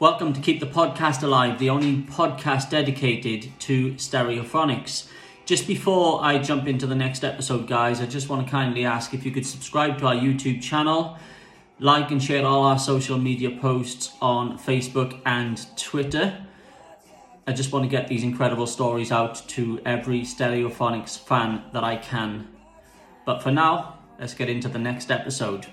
Welcome to Keep the Podcast Alive, the only podcast dedicated to stereophonics. Just before I jump into the next episode, guys, I just want to kindly ask if you could subscribe to our YouTube channel, like and share all our social media posts on Facebook and Twitter. I just want to get these incredible stories out to every Stereophonics fan that I can. But for now, let's get into the next episode.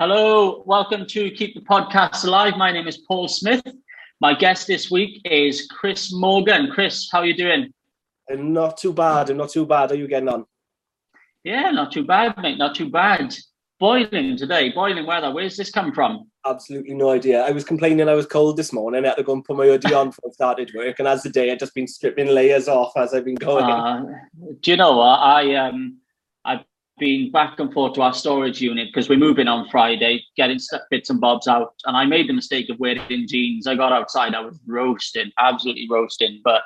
Hello, welcome to Keep the Podcast Alive. My name is Paul Smith. My guest this week is Chris Morgan. Chris, how are you doing? I'm not too bad. I'm not too bad. Are you getting on? Yeah, not too bad, mate. Not too bad. Boiling today, boiling weather. Where's this come from? Absolutely no idea. I was complaining I was cold this morning. I had to go and put my hoodie on before I started work. And as the day, I've just been stripping layers off as I've been going. Uh, do you know what? I um been back and forth to our storage unit because we're moving on Friday, getting bits and bobs out. And I made the mistake of wearing jeans. I got outside, I was roasting, absolutely roasting. But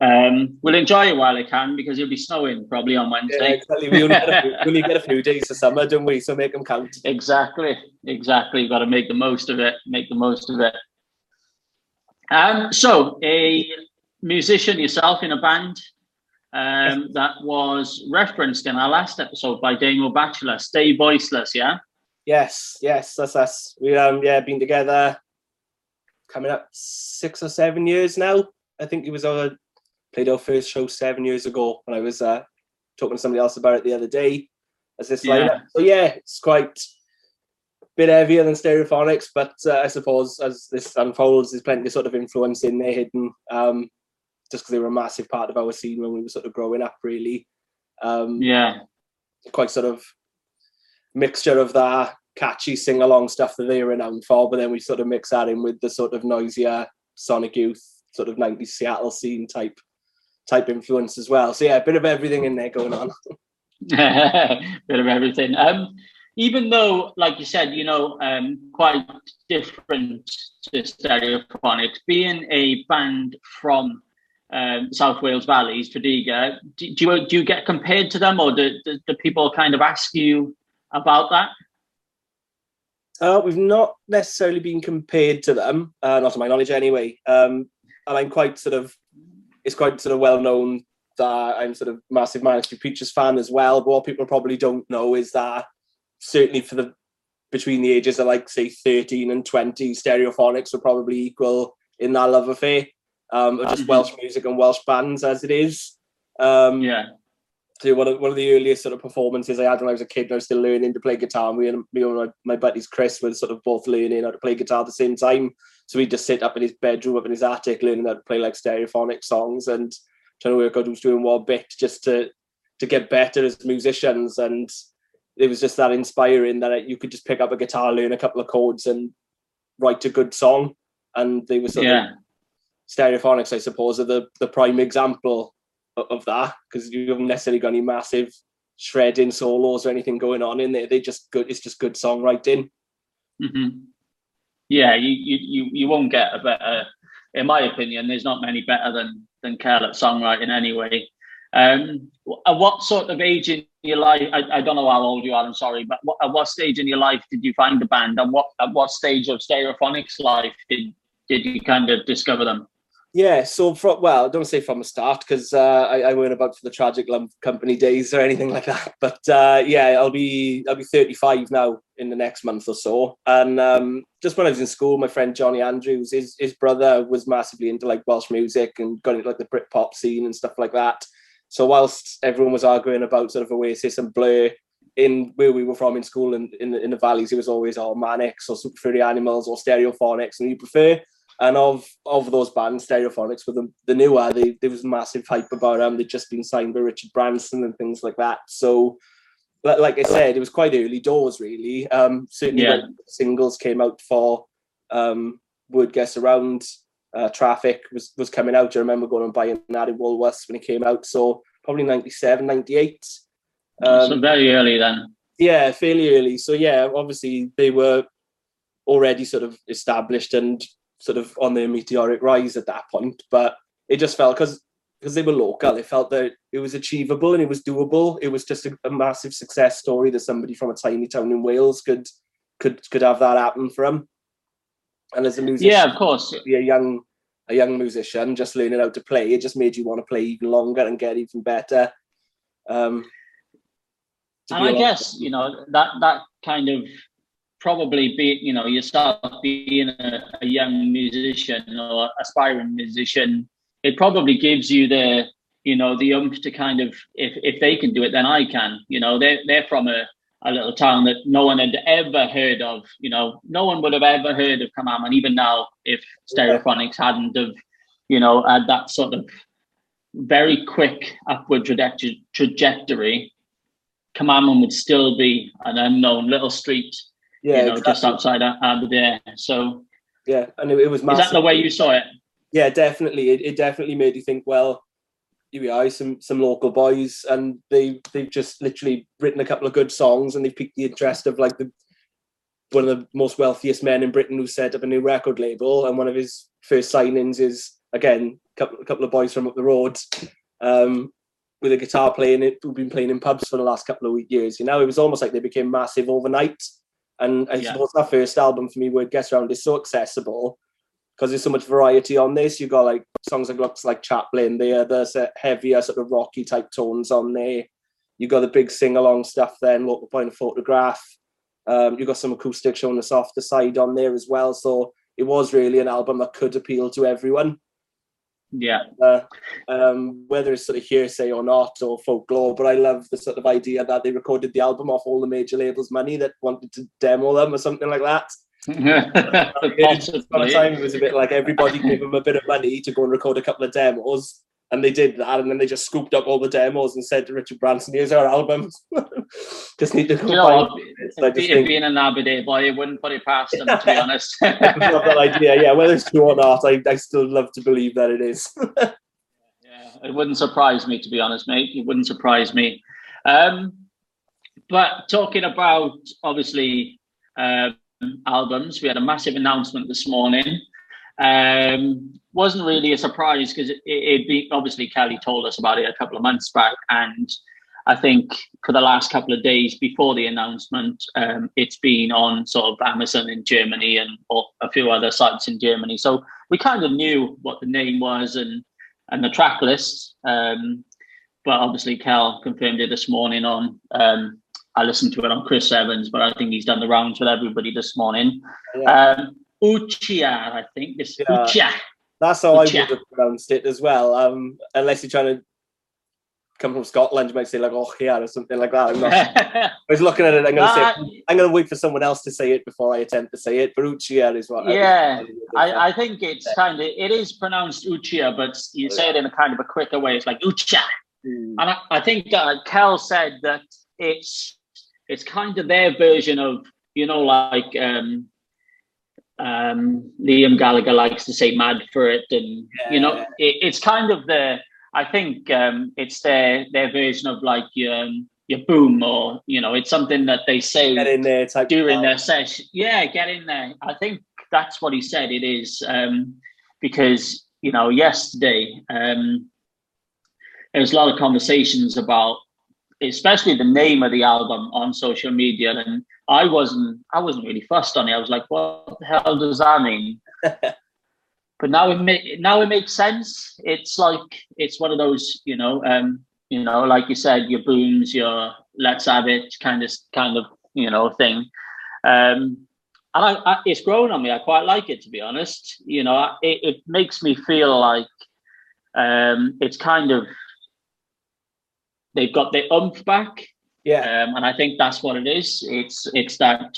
um, we'll enjoy it while I can because it'll be snowing probably on Wednesday. Yeah, exactly. We only, get a few, we only get a few days of summer, don't we? So make them count. Exactly, exactly. You've got to make the most of it. Make the most of it. Um, so a musician yourself in a band. Um, that was referenced in our last episode by Daniel Bachelor, Stay Voiceless, yeah? Yes, yes, that's us. We um yeah, been together coming up six or seven years now. I think it was our played our first show seven years ago when I was uh talking to somebody else about it the other day as this yeah. So yeah, it's quite a bit heavier than stereophonics, but uh, I suppose as this unfolds, there's plenty of sort of influence in there hidden. Um, just because they were a massive part of our scene when we were sort of growing up, really. Um, yeah. Quite sort of mixture of that catchy sing along stuff that they were renowned for, but then we sort of mix that in with the sort of noisier Sonic Youth, sort of 90s Seattle scene type type influence as well. So yeah, a bit of everything in there going on. bit of everything. Um, even though, like you said, you know, um, quite different to Stereophonics, being a band from um, South Wales Valleys, Tredegar. Do, do, you do you get compared to them, or do, do, do people kind of ask you about that? Uh, we've not necessarily been compared to them, uh, not to my knowledge anyway. Um, and I'm quite sort of, it's quite sort of well known that I'm sort of massive Manic Preachers fan as well. But what people probably don't know is that certainly for the between the ages of like say 13 and 20, stereophonics were probably equal in that love affair um, of just. Welsh music and Welsh bands as it is. Um, yeah. So one of one of the earliest sort of performances I had when I was a kid, I was still learning to play guitar. Me and me and my, my buddies Chris were sort of both learning how to play guitar at the same time. So we'd just sit up in his bedroom, up in his attic, learning how to play like stereophonic songs and trying to work out who's doing what bit just to to get better as musicians. And it was just that inspiring that you could just pick up a guitar, learn a couple of chords, and write a good song. And they were sort yeah. of stereophonics, I suppose, are the, the prime example of, of that because you haven't necessarily got any massive shredding solos or anything going on in there. They just good. It's just good songwriting. Mm-hmm. Yeah, you, you you won't get a better. In my opinion, there's not many better than than at songwriting anyway. Um, at what sort of age in your life? I, I don't know how old you are. I'm sorry, but what, at what stage in your life did you find the band, and what at what stage of Stereophonics life did did you kind of discover them? Yeah, so from well, I don't say from the start because uh, I, I weren't about for the Tragic Love Company days or anything like that. But uh, yeah, I'll be I'll be 35 now in the next month or so. And um, just when I was in school, my friend Johnny Andrews, his his brother was massively into like Welsh music and got into like the Britpop scene and stuff like that. So whilst everyone was arguing about sort of Oasis and Blur in where we were from in school and in, in, in the valleys, it was always all Manics or Super Furry Animals or Stereophonics, and you prefer and of of those bands, Stereophonics were the, the newer. They, there was massive hype about them. They'd just been signed by Richard Branson and things like that. So, like I said, it was quite early doors, really. Um, certainly yeah. when singles came out for um, Word Gets Around, uh, Traffic was, was coming out. I remember going and buying that in Woolworths when it came out. So, probably 97, 98. Um, so, very early then. Yeah, fairly early. So, yeah, obviously they were already sort of established and sort of on their meteoric rise at that point. But it just felt because because they were local, it felt that it was achievable and it was doable. It was just a, a, massive success story that somebody from a tiny town in Wales could could could have that happen for them. And as a musician, yeah, of course, be a young a young musician just learning how to play, it just made you want to play even longer and get even better. Um, and I guess you know that that kind of probably be you know yourself being a, a young musician or aspiring musician it probably gives you the you know the oomph to kind of if if they can do it then i can. You know they're they're from a, a little town that no one had ever heard of. You know no one would have ever heard of Cwmaman even now if stereophonics hadn't have you know had that sort of very quick upward trajectory. Cwm would still be an unknown little street yeah, you know, just outside Aberdare. So yeah, and it, it was. Massive. Is that the way you saw it? Yeah, definitely. It, it definitely made you think. Well, here we are, some some local boys, and they they've just literally written a couple of good songs, and they've piqued the interest of like the one of the most wealthiest men in Britain who set up a new record label, and one of his first signings is again a couple, a couple of boys from up the road. Um, with a guitar playing it, who've been playing in pubs for the last couple of years. You know, it was almost like they became massive overnight. And I yeah. suppose that first album for me, Word Gets Round, is so accessible because there's so much variety on this. You've got like songs like looks like Chaplin there, there's a heavier sort of rocky type tones on there. You got the big sing along stuff then, local point of photograph. Um, you got some acoustic showing the softer side on there as well. So it was really an album that could appeal to everyone. Yeah. Uh, um, whether it's sort of hearsay or not, or folklore, but I love the sort of idea that they recorded the album off all the major labels' money that wanted to demo them or something like that. Time it was a bit like everybody gave them a bit of money to go and record a couple of demos, and they did that, and then they just scooped up all the demos and said to Richard Branson, "Here's our albums. just need to go." You know, if, think... being an Aberdare boy, I wouldn't put it past them. To be honest, that idea. Yeah, whether it's true or not, I, I still love to believe that it is. yeah, it wouldn't surprise me, to be honest, mate. It wouldn't surprise me. Um, but talking about obviously um, albums, we had a massive announcement this morning. Um, wasn't really a surprise because it, it, it obviously Kelly told us about it a couple of months back, and I think for the last couple of days before the announcement, um, it's been on sort of Amazon in Germany and a few other sites in Germany. So we kind of knew what the name was and and the track list. Um, but obviously, Cal confirmed it this morning on. Um, I listened to it on Chris Evans, but I think he's done the rounds with everybody this morning. Yeah. Oochya, I think. It's yeah. Oochya. That's how Oochya. I would have pronounced it as well. Um, unless you're trying to come from Scotland, you might say like oh yeah or something like that. I'm not, i was looking at it. I'm gonna uh, say I'm gonna wait for someone else to say it before I attempt to say it. But Oochya is what. Yeah, I, I, I think it's kind of it is pronounced Oochya, but you say it in a kind of a quicker way. It's like Oochya, mm. and I, I think uh, Kel said that it's it's kind of their version of you know like um um, Liam Gallagher likes to say "mad for it," and yeah. you know, it, it's kind of the. I think um, it's their their version of like your um, your boom, or you know, it's something that they say get in there during their session. Yeah, get in there. I think that's what he said. It is um, because you know, yesterday um, there was a lot of conversations about, especially the name of the album on social media, and I wasn't I wasn't really fussed on it. I was like, what the hell does that mean? but now it ma- now it makes sense. It's like it's one of those, you know, um, you know, like you said, your booms, your let's have it kind of kind of you know thing. Um, and I, I, it's grown on me. I quite like it, to be honest. You know, it, it makes me feel like um, it's kind of they've got their umph back yeah. Um, and I think that's what it is. It's it's that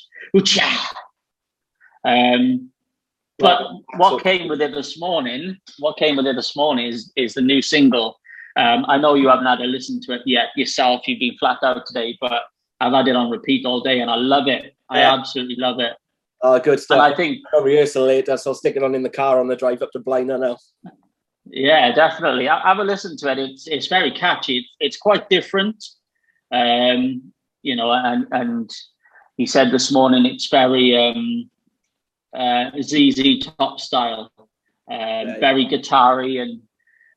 um but what came with it this morning, what came with it this morning is is the new single. Um, I know you haven't had a listen to it yet yourself. You've been flat out today, but I've had it on repeat all day and I love it. I absolutely love it. Oh, good stuff. And I think I'll rehearsal later, so I'll stick it on in the car on the drive up to Blaenau now. Yeah, definitely. I have a listen to it. It's it's very catchy. It's, it's quite different. Um, you know, and and he said this morning it's very um, uh, ZZ Top style, uh, very guitar-y and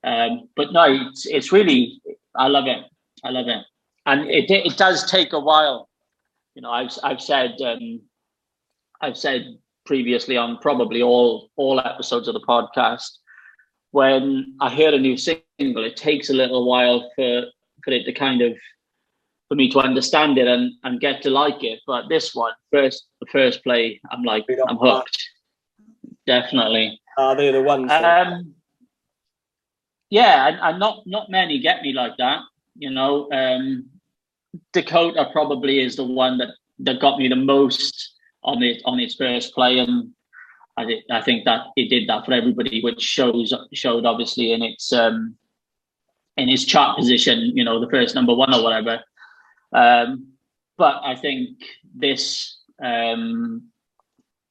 Um, but no, it's it's really I love it. I love it, and it it does take a while. You know, I've I've said um, I've said previously on probably all all episodes of the podcast when I hear a new single, it takes a little while for for it to kind of for me to understand it and, and get to like it. But this one, first the first play, I'm like I'm hooked. Definitely. Are they the ones? Um, yeah, and, and, not not many get me like that. You know, um, Dakota probably is the one that that got me the most on it on its first play, and I, did, I think that it did that for everybody, which shows showed obviously in its um, in his chart position, you know, the first number one or whatever. Um, but I think this um,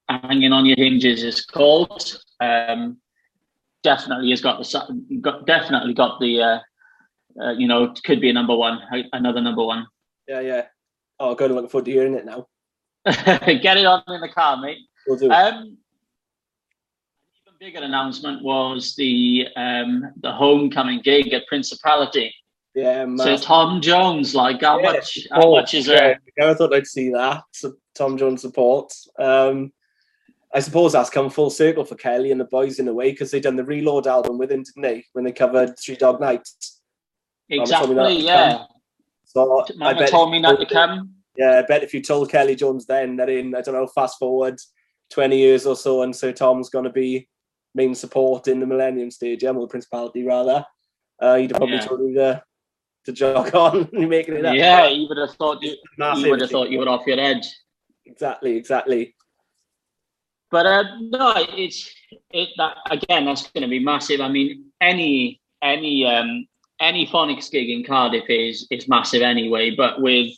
hanging on your hinges is called. Um, definitely has got the got definitely got the uh, uh, you know could be a number one, another number one. Yeah, yeah. Oh, good. Looking forward to hearing it now. Get it on in the car, mate. We'll do. Um, bigger announcement was the um, the homecoming gig at Principality. Yeah, so Tom Jones, like how yeah, much? How much is it? I thought I'd see that. So Tom Jones support. Um, I suppose that's come full circle for Kelly and the boys in a way because they done the Reload album with him, didn't they? When they covered Three Dog Nights. Exactly. Yeah. So Mama I bet told me not to come. Yeah, I bet if you told Kelly Jones then that in I don't know, fast forward twenty years or so, and Sir Tom's going to be main support in the Millennium Stadium or the Principality rather, uh, he'd have probably yeah. told you to to jog on and making it up. Yeah, you would have thought you, you would have thought you were off your edge. Exactly, exactly. But uh, no, it's it that again. That's going to be massive. I mean, any any um, any phonics gig in Cardiff is is massive anyway. But with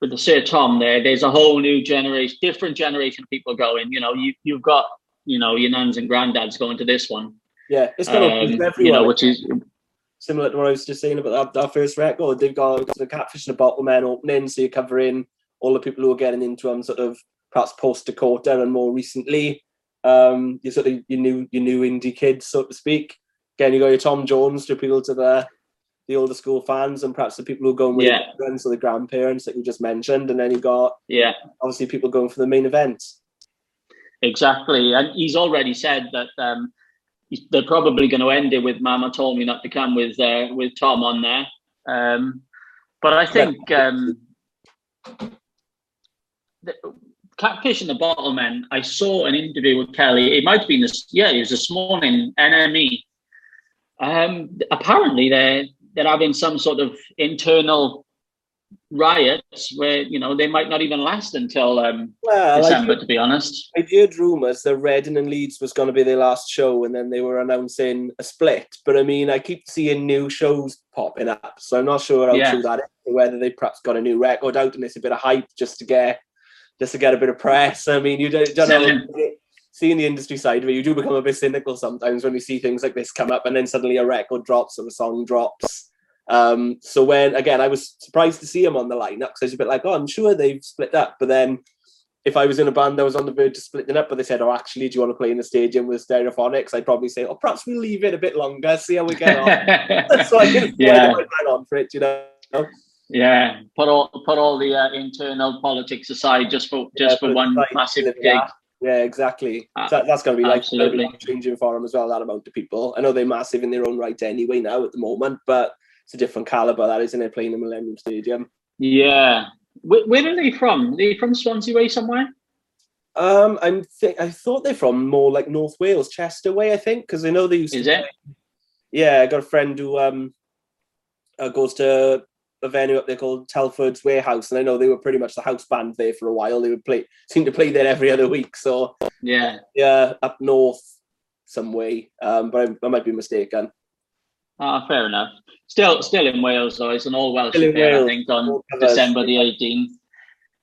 with the Sir Tom there, there's a whole new generation, different generation of people going. You know, you you've got you know your nans and granddads going to this one. Yeah, it's to um, everyone. You know, which is similar to what I was just saying about our, our first record. They've got the Catfish and the Bottlemen opening, so you're covering all the people who are getting into them sort of perhaps post Dakota and more recently, um, you sort of your new your new indie kids, so to speak. Again, you got your Tom Jones to appeal to the the older school fans and perhaps the people who are going with yeah. friends or the grandparents that you just mentioned, and then you got yeah, obviously people going for the main event. Exactly, and he's already said that um, they're probably going to end it with "Mama told me not to come" with uh, with Tom on there. Um, but I think um, the, Catfish and the Bottlemen, I saw an interview with Kelly. It might have been this, yeah, it was this morning, NME. Um, apparently, they're they're having some sort of internal riots where you know they might not even last until um, well, December. to be honest, I heard rumours that Reading and Leeds was going to be their last show, and then they were announcing a split. But I mean, I keep seeing new shows popping up, so I'm not sure how yeah. true that is. Whether they perhaps got a new record out and it's a bit of hype just to get just to get a bit of press. I mean, you don't, don't know, seeing the industry side of it, you do become a bit cynical sometimes when you see things like this come up and then suddenly a record drops or a song drops. Um, so when, again, I was surprised to see him on the lineup because I was a bit like, oh, I'm sure they've split up. But then if I was in a band that was on the verge of splitting up, but they said, oh, actually, do you want to play in the stadium with Stereophonics? I'd probably say, oh, perhaps we leave it a bit longer, see how we get on. so I can yeah. on for it, you know. Yeah, put all put all the uh, internal politics aside just for just yeah, for one massive gig. Yeah, yeah exactly. Uh, so that's going to be like absolutely changing for them as well. That amount of people. I know they're massive in their own right anyway now at the moment, but it's a different caliber. That isn't it? Playing the Millennium Stadium. Yeah. Where, where are they from? Are they from Swansea way somewhere? Um, I'm think I thought they're from more like North Wales, Chester way. I think because I know they used. Is to it? Yeah, I got a friend who um uh, goes to a venue up there called Telford's Warehouse, and I know they were pretty much the house band there for a while. They would play, seem to play there every other week. So yeah, yeah, up north some way, um, but I, I, might be mistaken. Ah, fair enough. Still, still in Wales though. It's an all Welsh affair. I think on December the eighteenth.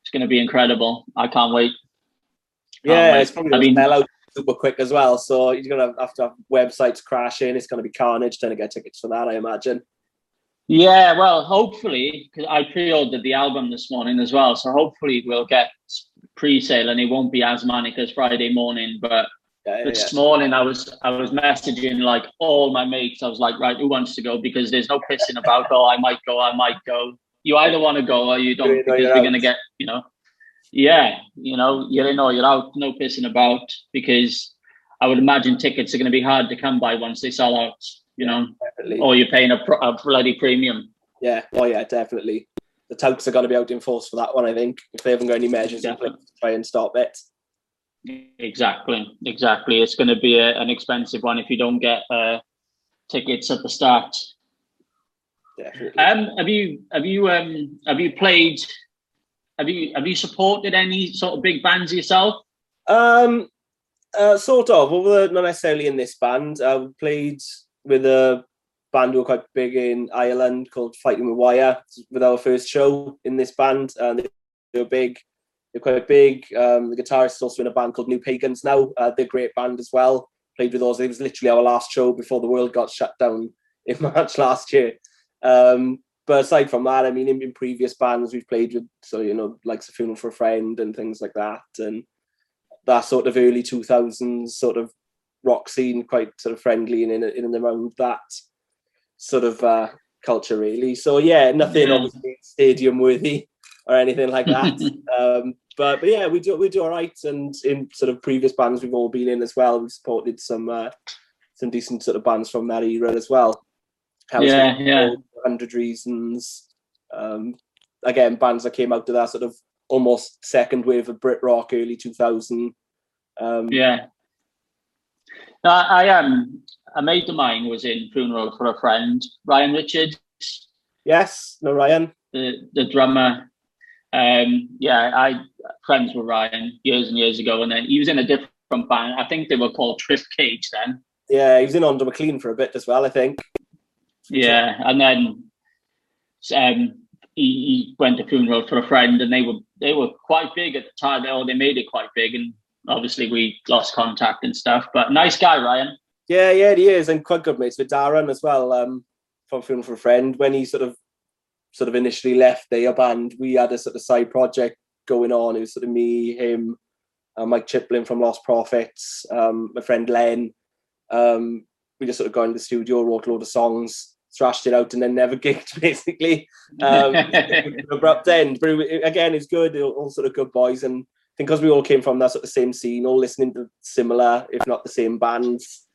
It's going to be incredible. I can't wait. Can't yeah, wait. it's probably I mean, sell out super quick as well. So you're going to have to have websites crashing. It's going to be carnage trying to get tickets for that. I imagine. Yeah, well, hopefully, because I pre-ordered the album this morning as well, so hopefully we'll get pre-sale and it won't be as manic as Friday morning. But Yeah, yeah, this yeah. morning I was I was messaging like all my mates. I was like, right, who wants to go? Because there's no pissing about. Oh, I might go. I might go. You either want to go or you don't, You're because you're you're gonna get, you know, yeah, you know, you're in or you're out. No pissing about because I would imagine tickets are gonna be hard to come by once they sell out. You know, Definitely. or you're paying a, a bloody premium. Yeah. Oh yeah, definitely. The touts are going to be out in force for that one. I think if they haven't got any measures in place to try and stop it. Exactly, exactly. It's going to be a, an expensive one if you don't get uh, tickets at the start. Definitely. Um, have you have you um have you played? Have you have you supported any sort of big bands yourself? Um, uh, sort of. Well, we're not necessarily in this band. Uh, we played with a band who were quite big in Ireland called Fighting with Wire with our first show in this band, and they were big. They're quite big. Um, the guitarist is also in a band called New Pagans now. Uh, they're a great band as well. Played with those. It was literally our last show before the world got shut down in March last year. Um, but aside from that, I mean, in, in previous bands we've played with, so you know, like a funeral for a friend and things like that, and that sort of early 2000s sort of rock scene, quite sort of friendly and in, in and around that sort of uh, culture, really. So yeah, nothing Yeah. obviously stadium worthy or anything like that. um, but but yeah, we do we do all right, and in sort of previous bands we've all been in as well. We've supported some uh, some decent sort of bands from that era as well. House Yeah, yeah. Hundred Reasons. Um, again, bands that came out of that sort of almost second wave of Brit rock, early two thousand. Um, Yeah. No, I I, um a mate of mine was in funeral for a friend, Ryan Richards, Yes. No, Ryan. the the drummer. Um, yeah, I friends with Ryan years and years ago, and then he was in a different band. I think they were called Trip Cage then. Yeah, he was in Hondo Maclean for a bit as well. I think. Yeah, and then um, he, he went to funeral for a friend, and they were they were quite big at the time. Or they made it quite big, and obviously we lost contact and stuff. But nice guy, Ryan. Yeah, yeah, he is, and quite good mates with Darren as well. Um, from for a Friend, when he sort of, sort of initially left their band, we had a sort of side project going on. It was sort of me, him, uh, Mike Chiplin from Lost Prophets, um, my friend Len. Um, we just sort of got into the studio, wrote a load of songs, thrashed it out, and then never gigged basically. Um, abrupt end, but it, again, it's good. All, all sort of good boys, and I think because we all came from that sort of same scene, all listening to similar, if not the same bands,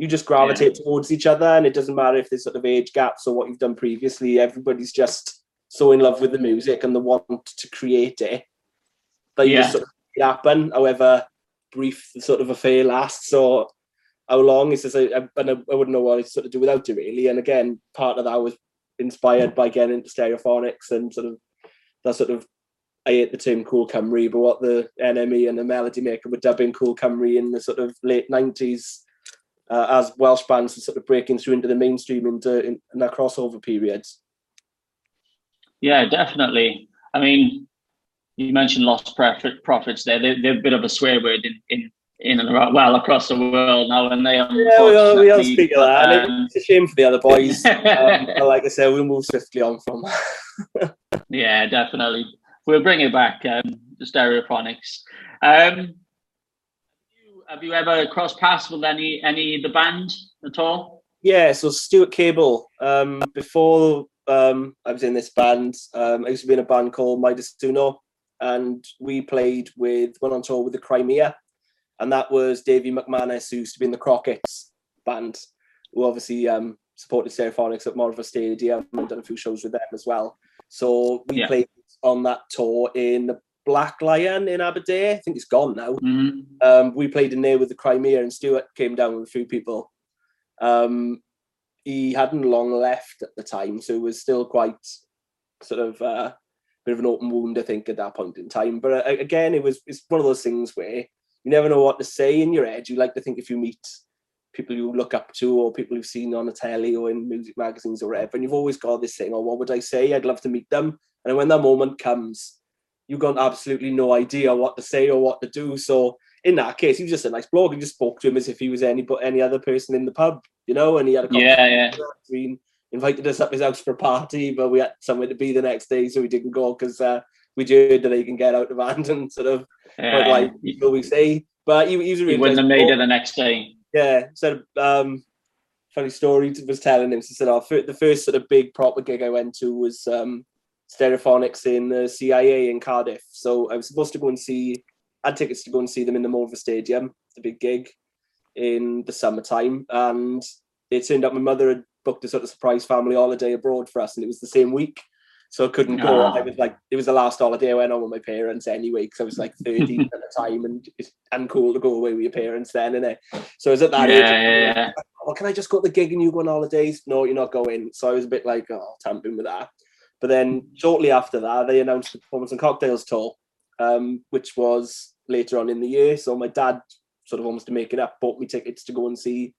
you just gravitate towards each other, and it doesn't matter if there's sort of age gaps or what you've done previously. Everybody's just so in love with the music and the want to create it that you Yeah. just sort of it happen, however brief the sort of affair lasts or how long. It's just I, I, and I I wouldn't know what to sort of do without it really. And again, part of that was inspired by getting into stereophonics and sort of that sort of I hate the term cool Cymru, but what the NME and the melody maker were dubbing cool Cymru in the sort of late nineties uh, as Welsh bands are sort of breaking through into the mainstream into in, in that crossover periods. Yeah, definitely. I mean, you mentioned lost profit, profits there. They're, they're a bit of a swear word in, in, in and around, well, across the world now. And they Yeah, we all, we all speak of that. um, it's a shame for the other boys. um, like I said, we'll move swiftly on from yeah, definitely. We'll bring it back, um, the stereophonics. Um, have, you, ever crossed paths with any any of the band at all? Yeah, so Stuart Cable. Um, before um, I was in this band, um, I used to be in a band called Midas Uno, and we played with went on tour with the Crimea, and that was Davey McManus, who used to be in the Crockett's band, who obviously um, supported Stereophonics at Morfa Stadium and done a few shows with them as well. So we Yeah. played on that tour in the Black Lion in Aberdare. I think it's gone now Mhm. um, we played in there with the Crimea, and Stuart came down with a few people. Um, he hadn't long left at the time, so it was still quite sort of uh, bit of an open wound, I think, at that point in time. But uh, again, it was it's one of those things where you never know what to say in your head. You like to think if you meet people you look up to or people you've seen on a telly or in music magazines or whatever, and you've always got this thing, oh, what would I say? I'd love to meet them. And when that moment comes, you've got absolutely no idea what to say or what to do. So in that case, he was just a nice bloke. You just spoke to him as if he was any but any other person in the pub, you know, and he had a Yeah, yeah. we invited us up his house for a party, but we had somewhere to be the next day, so we didn't go because uh, we heard that he can get out of hand and sort of Yeah. like people we say. But he, he was a really he wouldn't nice have made boy. it the next day. Yeah, so um, funny story was telling him. He said, "Oh, the first sort of big proper gig I went to was um, Stereophonics in the CIA in Cardiff. So I was supposed to go and see. I had tickets to go and see them in the Morfa Stadium, the big gig, in the summertime, and it turned out my mother had booked a sort of surprise family holiday abroad for us, and it was the same week. So I couldn't go. Ah. I was like, it was the last holiday I went on with my parents anyway, because I was like 13 at the time, and it's uncool to go away with your parents then, innit? So I was at that Yeah, age. yeah, yeah. oh, can I just go to the gig and you go on holidays? No, you're not going. So I was a bit like, oh, tamping with that. But then shortly after that, they announced the Performance and Cocktails tour, um, which was later on in the year. So my dad, sort of almost to make it up, bought me tickets to go and see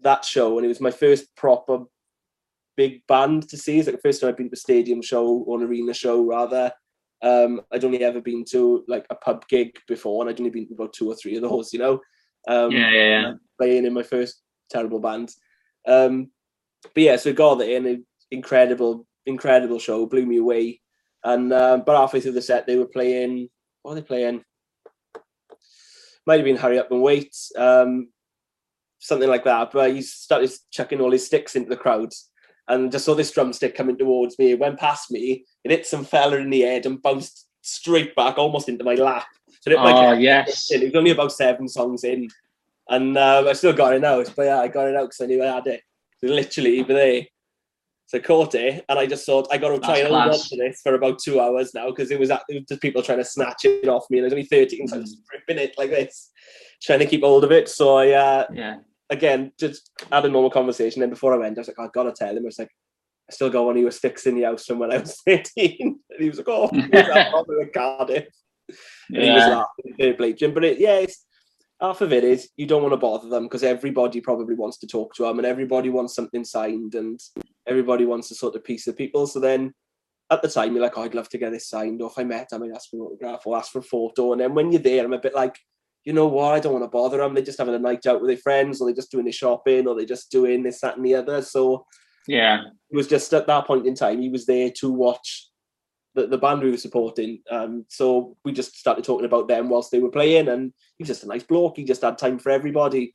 that show. And it was my first proper big band to see. It's like the first time I've been to a stadium show or an arena show, rather. Um, I'd only ever been to like a pub gig before, and I'd only been to about two or three of those, you know. Um, yeah, yeah, yeah. playing in my first terrible band. Um, but yeah, so I got there and an incredible, incredible show, blew me away. And um, but halfway through the set, they were playing. What were they playing? Might have been "Hurry Up and Wait," um, something like that. But he started chucking all his sticks into the crowd, and just saw this drumstick coming towards me. It went past me, it hit some fella in the head and bounced straight back, almost into my lap. So it my Oh yes. It was only about seven songs in, and um, I still got it out. But yeah, I got it out because I knew I had it. So literally, but they caught it, and I just thought I got to try That's and hold on to this for about two hours now because it was it was just people trying to snatch it off me, and there's only thirteen, so I was ripping it like this, trying to keep hold of it. So I uh, Yeah. again just had a normal conversation. Then before I went, I was like, "Oh, I gotta tell him. I was like, I still got one of your sticks in the house from when I was 13. And he was like, Oh, that's probably with Cardiff. And he was Yeah. laughing to. But it, yeah, it's half of it is you don't want to bother them because everybody probably wants to talk to them and everybody wants something signed and everybody wants a sort of piece of people. So then at the time you're like, oh, I'd love to get this signed, or if I met them, I'd ask for an autograph or ask for a photo. And then when you're there, I'm a bit like, you know what, I don't want to bother them. They're just having a night out with their friends, or they're just doing their shopping, or they're just doing this, that, and the other. So Yeah. it was just at that point in time, he was there to watch the, the band we were supporting. Um, so we just started talking about them whilst they were playing, and he was just a nice bloke. He just had time for everybody.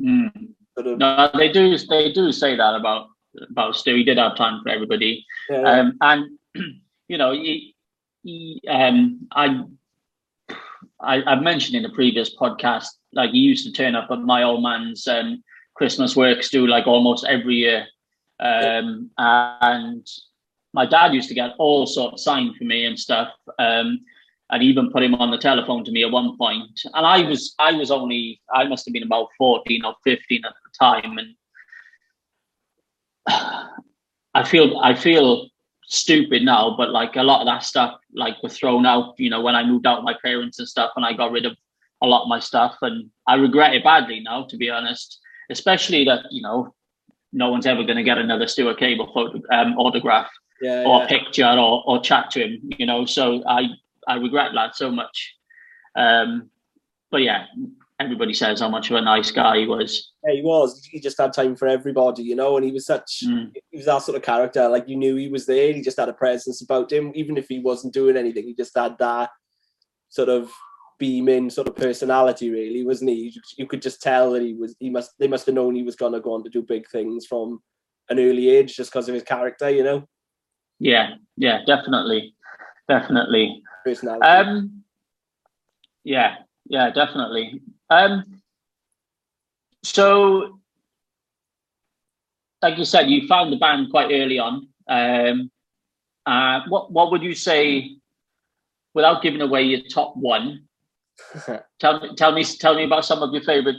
Mm. Sort of, No, they do. They do say that about about Stu. He did have time for everybody. yeah, Um, and you know, he, he, um, I, I, I've mentioned in a previous podcast, like he used to turn up at my old man's um, Christmas works do like almost every year, um, and my dad used to get all sorts of signed for me and stuff. Um, and even put him on the telephone to me at one point. And I was, I was only, I must have been about fourteen or fifteen at the time, and I feel I feel stupid now, but like a lot of that stuff like was thrown out, you know, when I moved out with my parents and stuff and I got rid of a lot of my stuff and I regret it badly now, to be honest. Especially that, you know, no one's ever gonna get another Stuart Cable photo um, autograph yeah, or yeah. picture or, or chat to him, you know. So I I regret that so much. Um but yeah, everybody says how much of a nice guy he was. Yeah, he was. He just had time for everybody, you know, and he was such. Mm. He was that sort of character. Like you knew he was there. He just had a presence about him, even if he wasn't doing anything. He just had that sort of beaming sort of personality, really, wasn't he? You, you could just tell that he was. He must. They must have known he was going to go on to do big things from an early age, just because of his character, you know, Yeah, yeah, definitely. Definitely. Um, yeah, yeah, definitely. Um, so, like you said, you found the band quite early on. Um, uh, what what would you say, without giving away your top one? Tell me, tell me, tell me about some of your favorite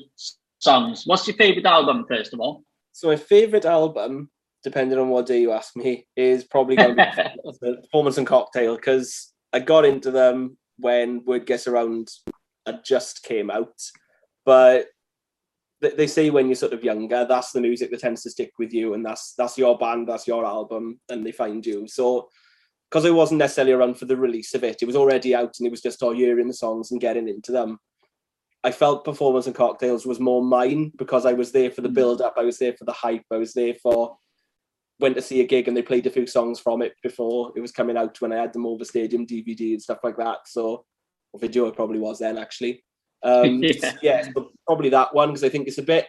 songs. What's your favorite album, first of all? So my favorite album, depending on what day you ask me, is probably going to be Performance and Cocktail because I got into them when Word Gets Around just came out. But they, say when you're sort of younger, that's the music that tends to stick with you, and that's that's your band, that's your album, and they find you. So because I wasn't necessarily around for the release of it, it was already out, and it was just all hearing the songs and getting into them. I felt Performance and Cocktails was more mine because I was there for the Mm. build up, I was there for the hype, I was there for went to see a gig and they played a few songs from it before it was coming out when I had them over stadium DVD and stuff like that. So or video it probably was then actually. Um, yeah. yeah, but probably that one because I think it's a bit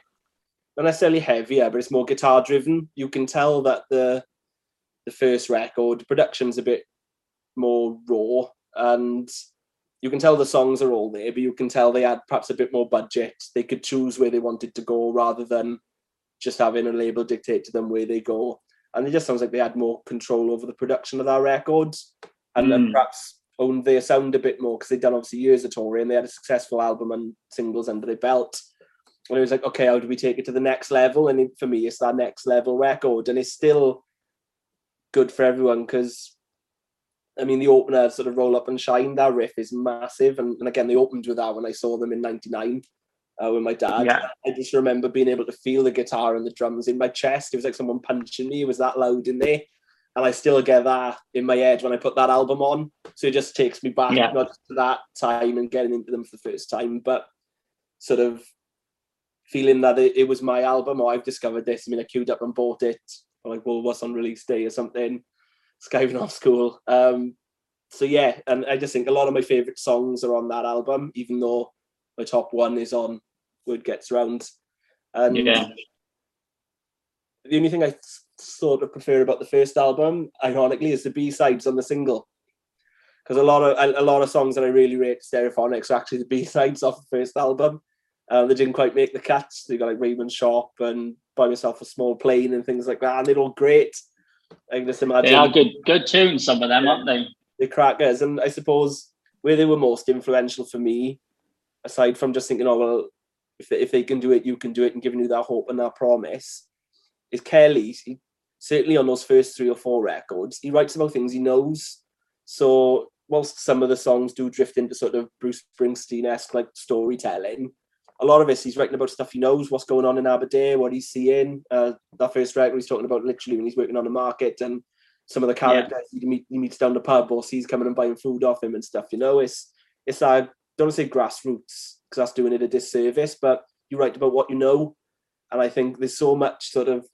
not necessarily heavier, but it's more guitar driven. You can tell that the the first record production's a bit more raw and you can tell the songs are all there, but you can tell they had perhaps a bit more budget. They could choose where they wanted to go rather than just having a label dictate to them where they go. And it just sounds like they had more control over the production of their records and, mm. and perhaps owned their sound a bit more because they'd done obviously years of touring. They had a successful album and singles under their belt. And it was like, okay, how do we take it to the next level? And it, for me, it's that next level record. And it's still good for everyone because I mean, the opener sort of roll up and shine. That riff is massive, and, and again, they opened with that when I saw them in '99 uh, with my dad. Yeah. I just remember being able to feel the guitar and the drums in my chest. It was like someone punching me. It was that loud in there, and I still get that in my head when I put that album on. So it just takes me back, yeah. not just to that time and getting into them for the first time, but sort of feeling that it, it was my album or I've discovered this. I mean, I queued up and bought it like Woolworths on release day or something skiving off school. Um, so yeah, and I just think a lot of my favorite songs are on that album, even though my top one is on Word Gets Round. And yeah. the only thing I sort of prefer about the first album, ironically, is the B sides on the single. Because a lot of a, lot of songs that I really rate Stereophonics are actually the B sides off the first album. Um, they didn't quite make the cuts. They got like Raymond Shop and Buy Myself a Small Plane and things like that, and they're all great. I can just imagine. They are good, good tunes. Some of them, yeah, aren't they? The crackers, and I suppose where they were most influential for me, aside from just thinking, oh well, if they, if they can do it, you can do it, and giving you that hope and that promise, is Kelly. He, certainly on those first three or four records, he writes about things he knows. So whilst some of the songs do drift into sort of Bruce Springsteen esque like storytelling, a lot of this he's writing about stuff he knows what's going on in Aberdare, what he's seeing. Uh, that first record he's talking about literally when he's working on the market and some of the characters yeah. he, meet, he meets down the pub or sees coming and buying food off him and stuff. You know, it's it's I don't say grassroots because that's doing it a disservice, but you write about what you know, and I think there's so much sort of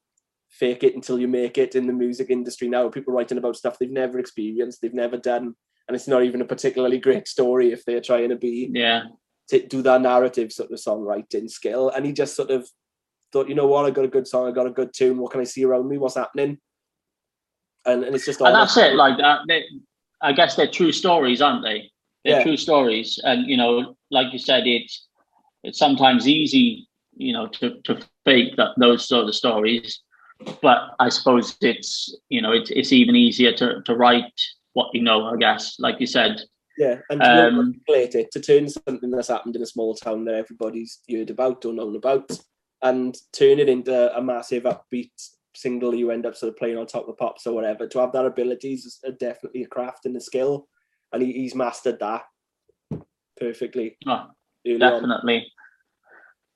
fake it until you make it in the music industry now. People writing about stuff they've never experienced, they've never done, and it's not even a particularly great story if they're trying to be yeah to do that narrative sort of songwriting skill. And he just sort of thought, you know what, I got a good song, I got a good tune. What can I see around me? What's happening? And, and it's just and that's it. Like that. They, I guess they're true stories, aren't they? They're yeah. true stories, and you know, like you said, it's it's sometimes easy, you know, to to fake that those sort of stories. But I suppose it's you know it's it's even easier to to write what you know. I guess, like you said, yeah, and to um, it, to turn something that's happened in a small town that everybody's heard about or known about, and turn it into a massive upbeat single you end up sort of playing on top of the pops or whatever. To have that ability is definitely a craft and a skill, and he, he's mastered that perfectly. Oh, definitely. On.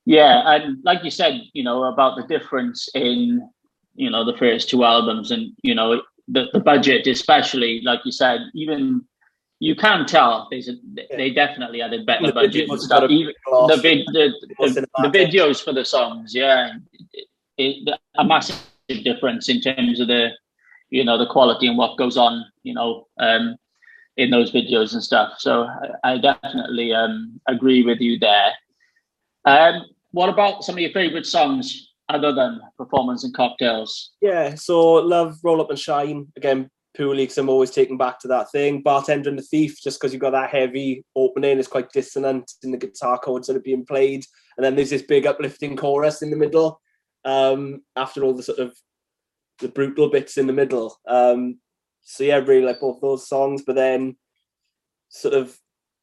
Yeah, and like you said, you know about the difference in you know the first two albums, and you know the the budget, especially like you said, even you can tell there's a, they definitely had a better the budget and stuff. Even the, vid, the, the, the, videos for the songs, yeah, it, it, a massive difference in terms of the you know the quality and what goes on, you know, um, in those videos and stuff. So I, I definitely um, agree with you there. Um, what about some of your favorite songs other than performance and cocktails? Yeah, so love Roll Up and Shine again purely because I'm always taken back to that thing. Bartender and the Thief, just because you've got that heavy opening, it's quite dissonant in the guitar chords that are being played. And then there's this big uplifting chorus in the middle um, after all the sort of the brutal bits in the middle. Um, so yeah, really like both those songs, but then sort of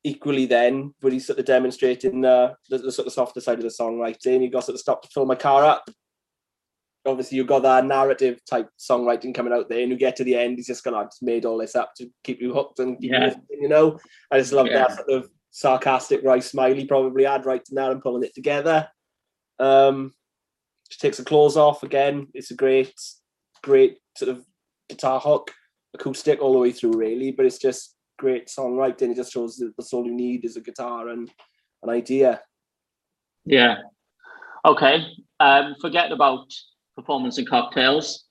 equally then when he's sort of demonstrating uh, the, the sort of softer side of the songwriting, you got sort of stop to fill my car up obviously you've got that narrative type songwriting coming out there, and you get to the end, he's just gonna just made all this up to keep you hooked and yeah. you, you know. I just love yeah. that sort of sarcastic Roy Smiley probably had writing that and pulling it together. Um, she takes the claws off again. It's a great, great sort of guitar hook, acoustic all the way through, really. But it's just great songwriting. It just shows that that's all you need is a guitar and an idea. Yeah. Okay. Um, forget about performance and cocktails.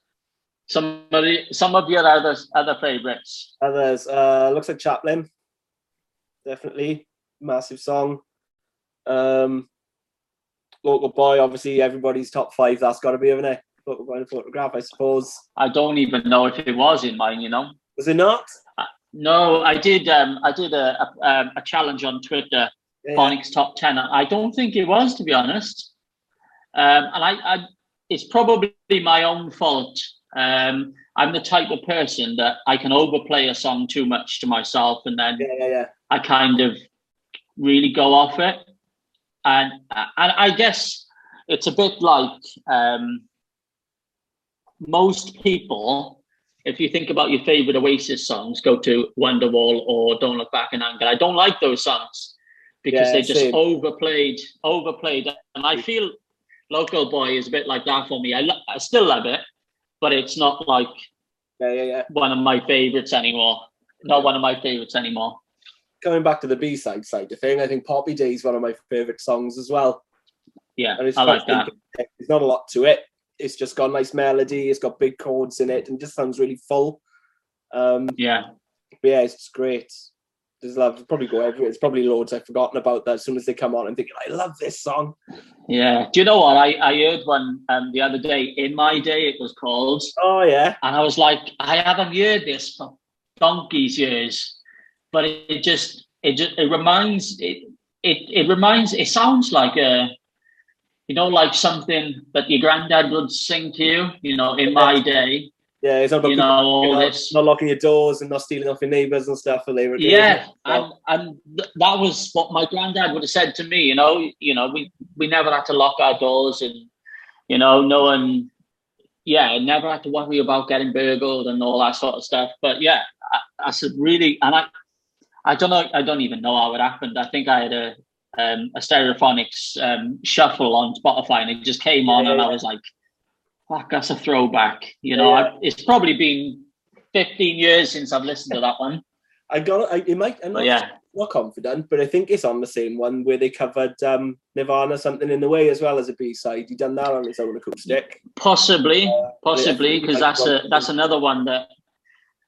Some of the, some of your other other favorites. Others uh, looks like Chaplin, definitely massive song. Um, local boy, obviously everybody's top five. That's got to be, isn't it? Local boy and photograph, I suppose. I don't even know if it was in mine. You know. Was it not? No, I did. Um, I did a, a, um, a challenge on Twitter, yeah. Phonics top ten. I don't think it was, to be honest. Um, and I, I, it's probably my own fault. Um, I'm the type of person that I can overplay a song too much to myself, and then Yeah, yeah, yeah. I kind of really go off it. And and I guess it's a bit like um, most people. If you think about your favorite Oasis songs, go to Wonderwall or Don't Look Back in Anger. I don't like those songs because Yeah, they just same. overplayed, overplayed. And I feel Local Boy is a bit like that for me. I, lo- I still love it, but it's not like Yeah, yeah, yeah. one of my favorites anymore. Not one of my favorites anymore. Coming back to the B side side of thing, I think Poppy Day is one of my favourite songs as well. Yeah, And it's I like that. There's not a lot to it. It's just got a nice melody. It's got big chords in it, and just sounds really full. Um, Yeah. but yeah, it's great. There's love. It'll probably go everywhere. It's probably loads I've forgotten about that. As soon as they come on, I'm thinking, I love this song. Yeah. Do you know what? I, I heard one um, the other day. In my day, it was called. Oh yeah, And I was like, I haven't heard this for donkey's years. But it, it just, it just, it reminds, it, it, it reminds, it sounds like a, you know, like something that your granddad would sing to you, you know, in my day, yeah. It's not about you know, all not, this. not locking your doors and not stealing off your neighbours and stuff. And they were Yeah, Yeah. and and th- that was what my granddad would have said to me. You know, you know, we we never had to lock our doors, and you know, no one, yeah, never had to worry about getting burgled and all that sort of stuff. But yeah, I, I said really, and I, I don't know, I don't even know how it happened. I think I had a um, a stereophonics um, shuffle on Spotify, and it just came on, and I was like, "Fuck, that's a throwback." You know, Yeah. I, it's probably been fifteen years since I've listened to that one. I got it. It might. I'm But not, yeah. not confident, but I think it's on the same one where they covered um, Nirvana something in the way as well as a B side. You done that on his own acoustic. Possibly, Uh, possibly, yeah, because that's a that's another one that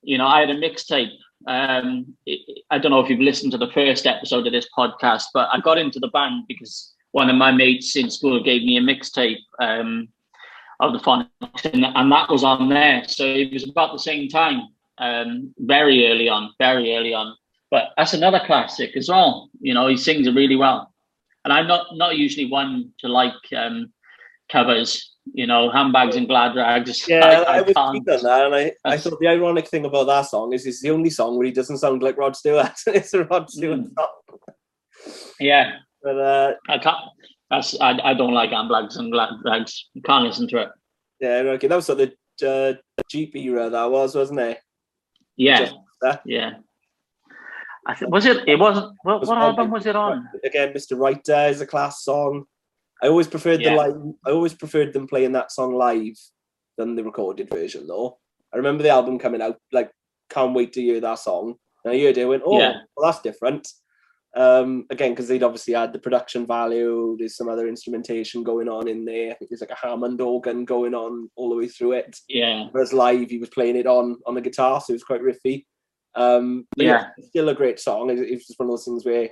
you know I had a mixtape. Um, it- I don't know if you've listened to the first episode of this podcast, but I got into the band because one of my mates in school gave me a mixtape um, of the phonics, and, and that was on there. So it was about the same time, um, very early on, very early on. But that's another classic as well. You know, he sings it really well, and I'm not not usually one to like um, covers. You know, handbags and glad rags. Yeah, I, I, I was can't. thinking on that, and I, I thought the ironic thing about that song is it's the only song where he doesn't sound like Rod Stewart. it's a Rod Stewart Mm. song. Yeah, But uh, I can't. That's I, I don't like handbags and glad rags. You can't listen to it. yeah, okay, that was sort of the uh, Jeep era that was, wasn't it? Yeah, Just yeah. I th- was it? It wasn't. What, Was what album was it on? Again, Mr. Writer is a class song. I always preferred Yeah. the live. I always preferred them playing that song live than the recorded version, though. I remember the album coming out. Like, can't wait to hear that song. And I heard it, I went, oh, Yeah. well, that's different. Um, again, because they'd obviously had the production value. There's some other instrumentation going on in there. I think there's like a Hammond organ going on all the way through it. Yeah, Whereas live, he was playing it on on the guitar, so it was quite riffy. Um, but yeah, Yeah. still a great song. It, it's just one of those things where, a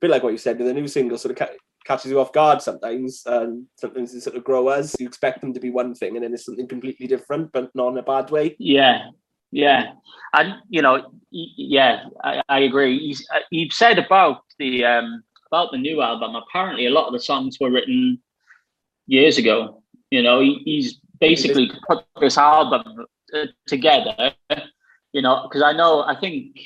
bit like what you said, with the new single sort of catches you off guard sometimes. And sometimes they sort of grow as you expect them to be one thing, and then it's something completely different, but not in a bad way. yeah, yeah. And you know, yeah, I, I agree. He's, uh, you've said about the um about the new album. Apparently, a lot of the songs were written years ago. You know, he, he's basically put this album uh, together. You know, because I know, I think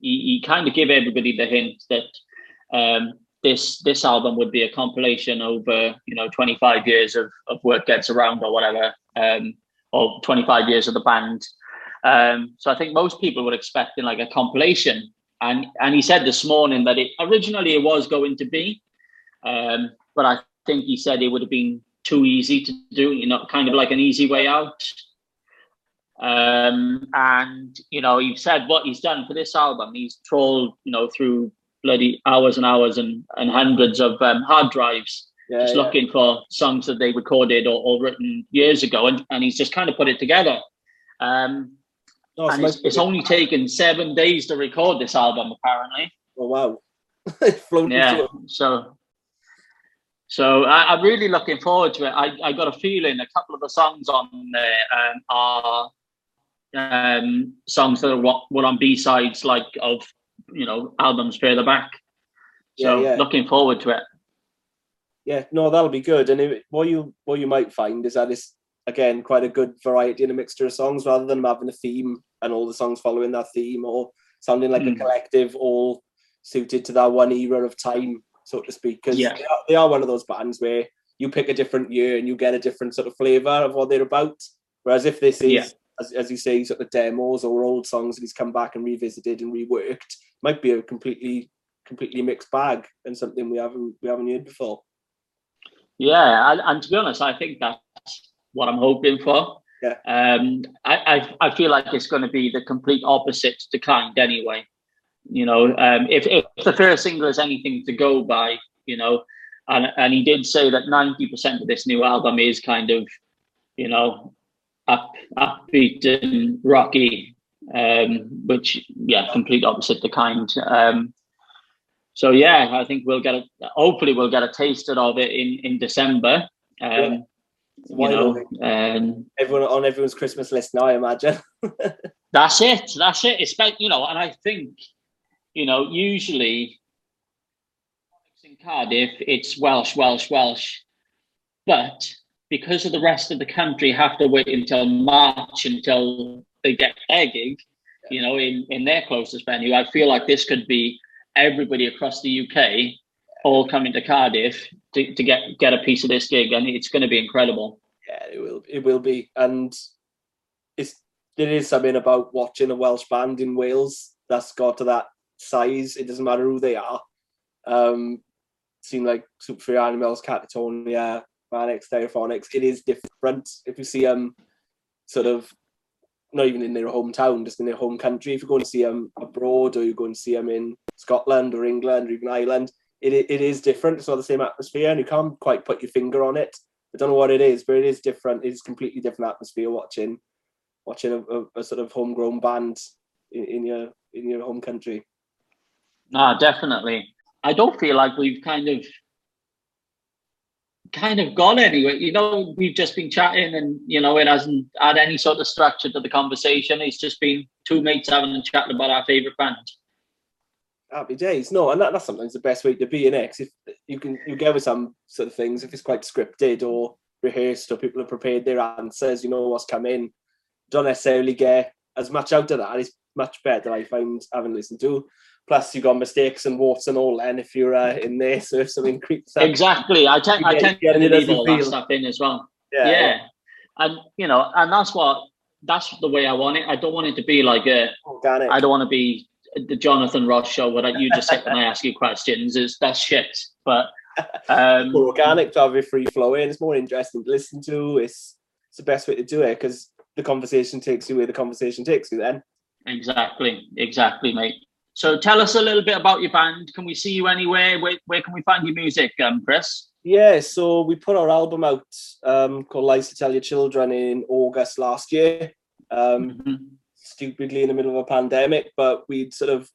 he, he kind of gave everybody the hint that um, this this album would be a compilation over you know 25 years of, of Word Gets Around or whatever, um, or 25 years of the band. Um, so I think most people were expecting like a compilation, and and he said this morning that it originally it was going to be, um, but I think he said it would have been too easy to do, you know, kind of like an easy way out. Um, and you know, he said what he's done for this album. He's trolled, you know, through bloody hours and hours and, and hundreds of um, hard drives, Yeah, just yeah. looking for songs that they recorded or, or written years ago, and, and he's just kind of put it together. Um, and it's, it's only taken seven days to record this album, apparently. Oh wow! yeah. So, so I, am really looking forward to it. I, I got a feeling a couple of the songs on there um, are um, songs that are what what on B sides like of you know albums further back. So yeah, yeah. looking forward to it. Yeah, no, that'll be good. And it, what you what you might find is that it's again quite a good variety and a mixture of songs rather than having a theme and all the songs following that theme or sounding like mm. a hmm. collective all suited to that one era of time, so to speak. Because yeah. they, they, are one of those bands where you pick a different year and you get a different sort of flavour of what they're about. Whereas if this is, yeah. as, as you say, sort of demos or old songs that he's come back and revisited and reworked, might be a completely completely mixed bag and something we haven't we haven't heard before. Yeah, and, and to be honest, I think that's what I'm hoping for. Yeah. Um, I, I, I feel like it's going to be the complete opposite to kind anyway. You know, um, if, if the first single is anything to go by, you know, and and he did say that 90% of this new album is kind of, you know, up upbeat and rocky, um, which yeah, complete opposite the kind. Um, so yeah, I think we'll get a hopefully we'll get a taste of it in in December. Um, yeah. You know, um, everyone on everyone's Christmas list now, I imagine. that's it. That's it. It's you know, and I think you know usually in Cardiff it's Welsh, Welsh, Welsh, but because of the rest of the country have to wait until March until they get their gig, you know, in in their closest venue. I feel like this could be everybody across the UK all coming to Cardiff to, to get get a piece of this gig, and it's going to be incredible. Yeah, it will. It will be, and it's there is something about watching a Welsh band in Wales that's got to that size. It doesn't matter who they are. Um, seem like Super Furry Animals, Catatonia, Manic, Stereophonics. It is different if you see them um, sort of not even in their hometown, just in their home country. If you're going to see them abroad or you're going to see them in Scotland or England or even Ireland, it, it is different. It's not the same atmosphere and you can't quite put your finger on it. I don't know what it is, but it is different. It's completely different atmosphere watching watching a, a, a sort of homegrown band in, in, your in your home country. No, definitely. I don't feel like we've kind of kind of gone anywhere. You know, we've just been chatting and, you know, it hasn't had any sort of structure to the conversation. It's just been two mates having a chat about our favourite band. Happy days. No, and that, that's sometimes the best way to be in X. If you can, you get with some sort of things, if it's quite scripted or rehearsed or people have prepared their answers, you know what's coming, don't necessarily get as much out of that. It's much better, I find, having listened to plus you've got mistakes and warts and all And if you're uh, in there so if something creeps up exactly. I tend, I tend to leave all that stuff in as well. Yeah, yeah. yeah, and you know and that's what that's the way i want it. I don't want it to be like a Organic. i don't want to be the jonathan ross show where you just sit and i ask you questions. Is that's shit. But um more organic to have it free flowing it's more interesting to listen to. It's it's the best way to do it because the conversation takes you where the conversation takes you then. Exactly. Exactly mate so tell us a little bit about your band. Can we see you anywhere? Where, where can we find your music, um, Chris? Yeah, so we put our album out um, called Lies to Tell Your Children in August last year. Um, mm-hmm. Stupidly in the middle of a pandemic, but we'd sort of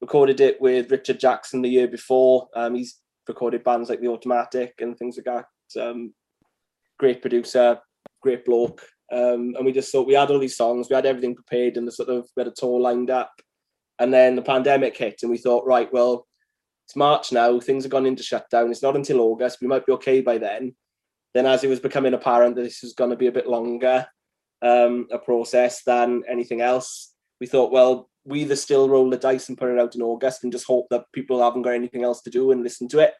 recorded it with Richard Jackson the year before. Um, he's recorded bands like The Automatic and things like that. Um, great producer, great bloke. Um, and we just thought we had all these songs, we had everything prepared and the sort of we had a tour lined up. And then the pandemic hit, and we thought, right, well, it's March now, things have gone into shutdown. It's not until August. We might be okay by then. Then, as it was becoming apparent that this was going to be a bit longer um, a process than anything else, we thought, well, we either still roll the dice and put it out in August and just hope that people haven't got anything else to do and listen to it,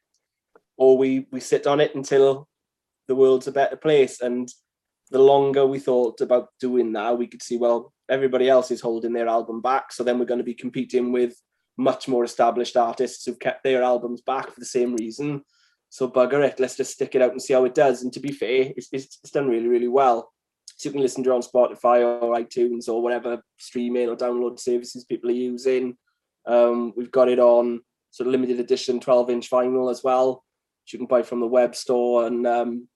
or we we sit on it until the world's a better place. And the longer we thought about doing that, we could see, well, everybody else is holding their album back. So then we're going to be competing with much more established artists who've kept their albums back for the same reason. So bugger it, let's just stick it out and see how it does. And to be fair, it's, it's, it's done really, really well. So you can listen to it on Spotify or iTunes or whatever streaming or download services people are using. Um, we've got it on sort of limited edition 12 inch vinyl as well, which you can buy from the web store and um,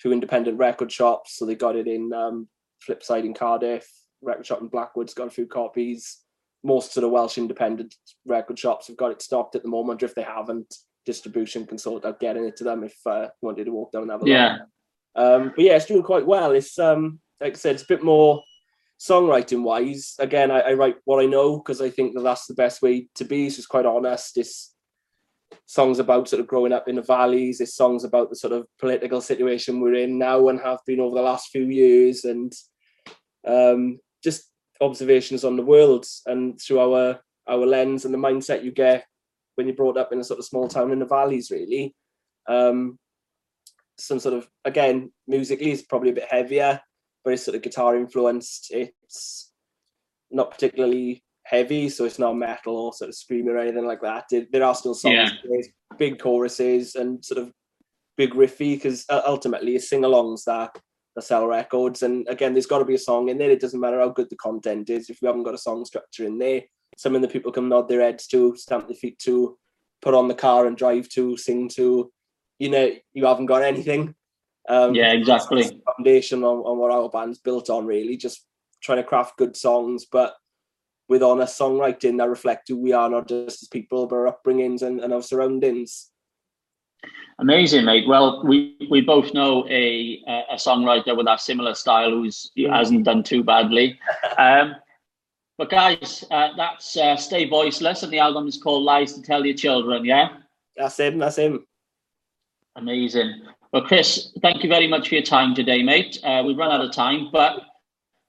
through independent record shops. So they got it in um, Flipside in Cardiff, record shop in Blackwood's got a few copies. most of the Welsh independent record shops have got it stocked at the moment. If they haven't, distribution can sort out getting it to them if uh, you wanted to walk down and have a Yeah. look. Um, but yeah, it's doing quite well. It's um, like I said, it's a bit more songwriting wise. Again, I, I write what I know because I think that that's the best way to be. It's just quite honest. It's songs about sort of growing up in the valleys. It's songs about the sort of political situation we're in now and have been over the last few years, and um, just observations on the world and through our our lens and the mindset you get when you're brought up in a sort of small town in the valleys. Really, um, some sort of again musically is probably a bit heavier, but it's sort of guitar influenced. It's not particularly heavy, so it's not metal or sort of screaming or anything like that. There- are still songs, Yeah. big choruses and sort of big riffy because ultimately it's sing-alongs that that sell records. And again, there's got to be a song in there. It doesn't matter how good the content is if you haven't got a song structure in there. Something that people can nod their heads to, stamp their feet to, put on the car and drive to, sing to. You know, you haven't got anything. Um, Yeah, exactly. Foundation on, on what our band's built on, really, just trying to craft good songs, but with honest songwriting that reflect who we are, not just as people, but our upbringings and, and our surroundings. Amazing, mate. Well, we, we both know a a songwriter with a similar style who's who hasn't done too badly. Um, but guys, uh, that's uh, Stay Voiceless, and the album is called Lies to Tell Your Children. Yeah, That's him. That's him. amazing. Well, Chris, thank you very much for your time today, mate. Uh, we've run out of time, but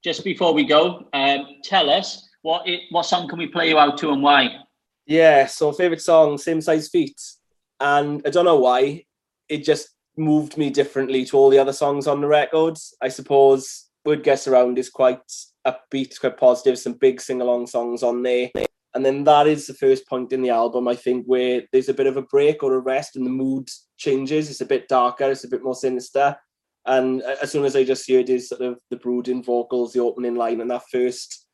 just before we go, um, tell us what it, what song can we play you out to and why? Yeah. So favorite song, same size feet, and I don't know why it just moved me differently to all the other songs on the records. I suppose Word Gets Around is quite upbeat, quite positive, some big sing along songs on there. And then that is the first point in the album, I think, where there's a bit of a break or a rest and the mood changes. It's a bit darker, it's a bit more sinister. And as soon as I just heard his sort of the brooding vocals, the opening line, and that first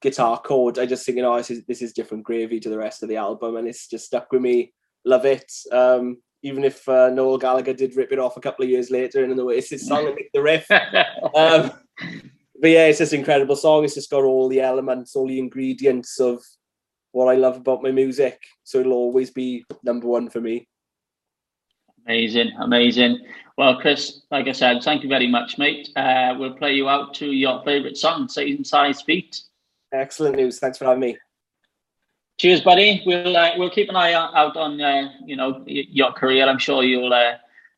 guitar chord, I just think, you know, this is, this is different gravy to the rest of the album. And it's just stuck with me. Love it. Um, even if uh, Noel Gallagher did rip it off a couple of years later in the Oasis song and the riff. Um, but yeah, it's just an incredible song. It's just got all the elements, all the ingredients of what I love about my music. So it'll always be number one for me. Amazing, amazing. Well, Chris, like I said, thank you very much, mate. Uh, we'll play you out to your favourite song, Same Size Feet. Excellent news. Thanks for having me. Cheers, buddy. We'll uh, we'll keep an eye out on uh, you know your career. I'm sure you'll uh,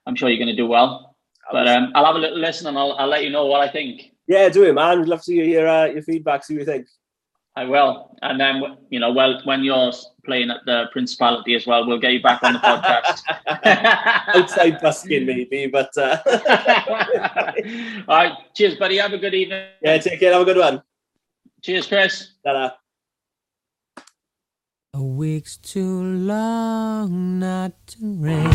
I'm sure you're going to do well. But um, I'll have a little listen and I'll I'll let you know what I think. yeah, do it, man. We'd love to hear your, uh, your feedback, see what you think. I will. And then you know, well, when you're playing at the Principality as well, we'll get you back on the podcast. Outside busking, maybe, but uh, All right. Cheers, buddy. Have a good evening. yeah, take care. Have a good one. Cheers, Chris. Ta-da. A week's too long not to rain.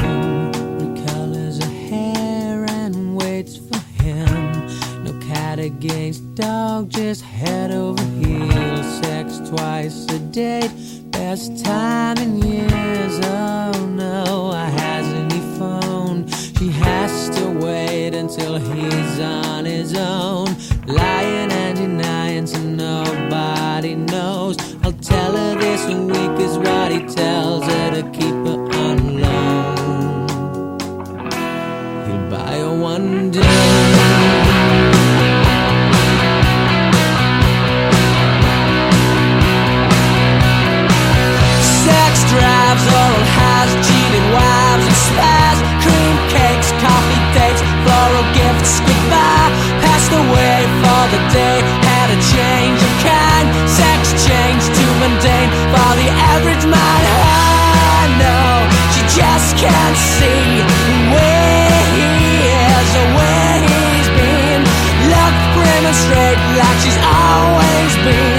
Recolors her hair and waits for him. No cat against dog, just head over heels. Sex twice a date, best time in years. Oh no, I hasn't he phoned? She has to wait until he's on his own. Lying and denying so nobody knows. I'll tell her this week is what he tells her to keep her on loan. He'll buy her one day. Sex drives, oral has cheated wives and spies, cream cakes, coffee dates, floral gifts, goodbye. Change of kind. Sex changed to mundane for the average man. I know she just can't see where he is or where he's been. Looked prim and straight like she's always been.